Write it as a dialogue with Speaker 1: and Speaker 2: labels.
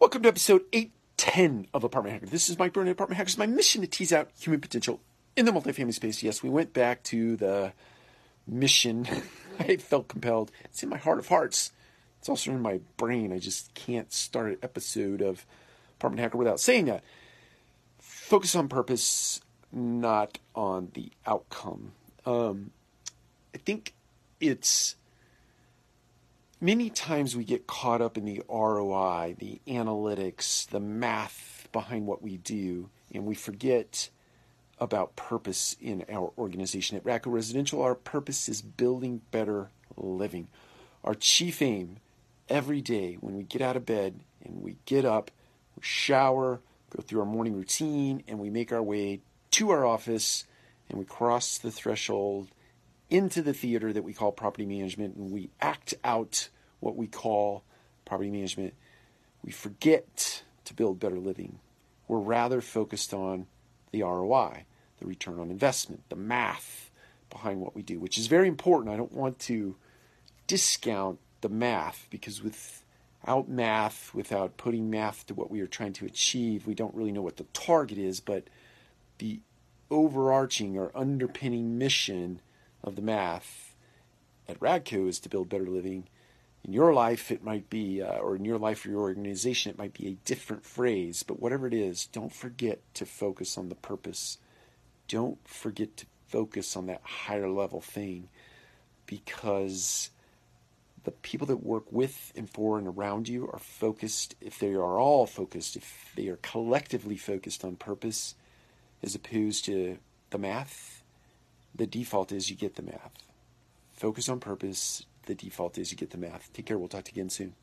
Speaker 1: Welcome to episode 810 of Apartment Hacker. This is Mike Burnett, Apartment Hackers. My mission to tease out human potential in the multifamily space. Yes, we went back to the mission. I felt compelled. It's in my heart of hearts. It's also in my brain. I just can't start an episode of Apartment Hacker without saying that. Focus on purpose, not on the outcome. Um, I think it's many times we get caught up in the ROI, the analytics, the math behind what we do, and we forget about purpose in our organization. At Radco Residential, our purpose is building better living. Our chief aim every day when we get out of bed and we get up, we shower, go through our morning routine, and we make our way to our office and we cross the threshold into the theater that we call property management and we act out what we call property management. We forget to build better living. We're rather focused on the ROI, the return on investment, the math behind what we do, which is very important. I don't want to discount the math because without math, without putting math to what we are trying to achieve, we don't really know what the target is, but the overarching or underpinning mission of the math at Radco is to build better living. In your life, it might be, uh, or in your life or your organization, it might be a different phrase, but whatever it is, don't forget to focus on the purpose. Don't forget to focus on that higher level thing because the people that work with and for and around you are focused, if they are all focused, if they are collectively focused on purpose as opposed to the math, the default is you get the math. Focus on purpose. The default is you get the math. Take care. We'll talk to you again soon.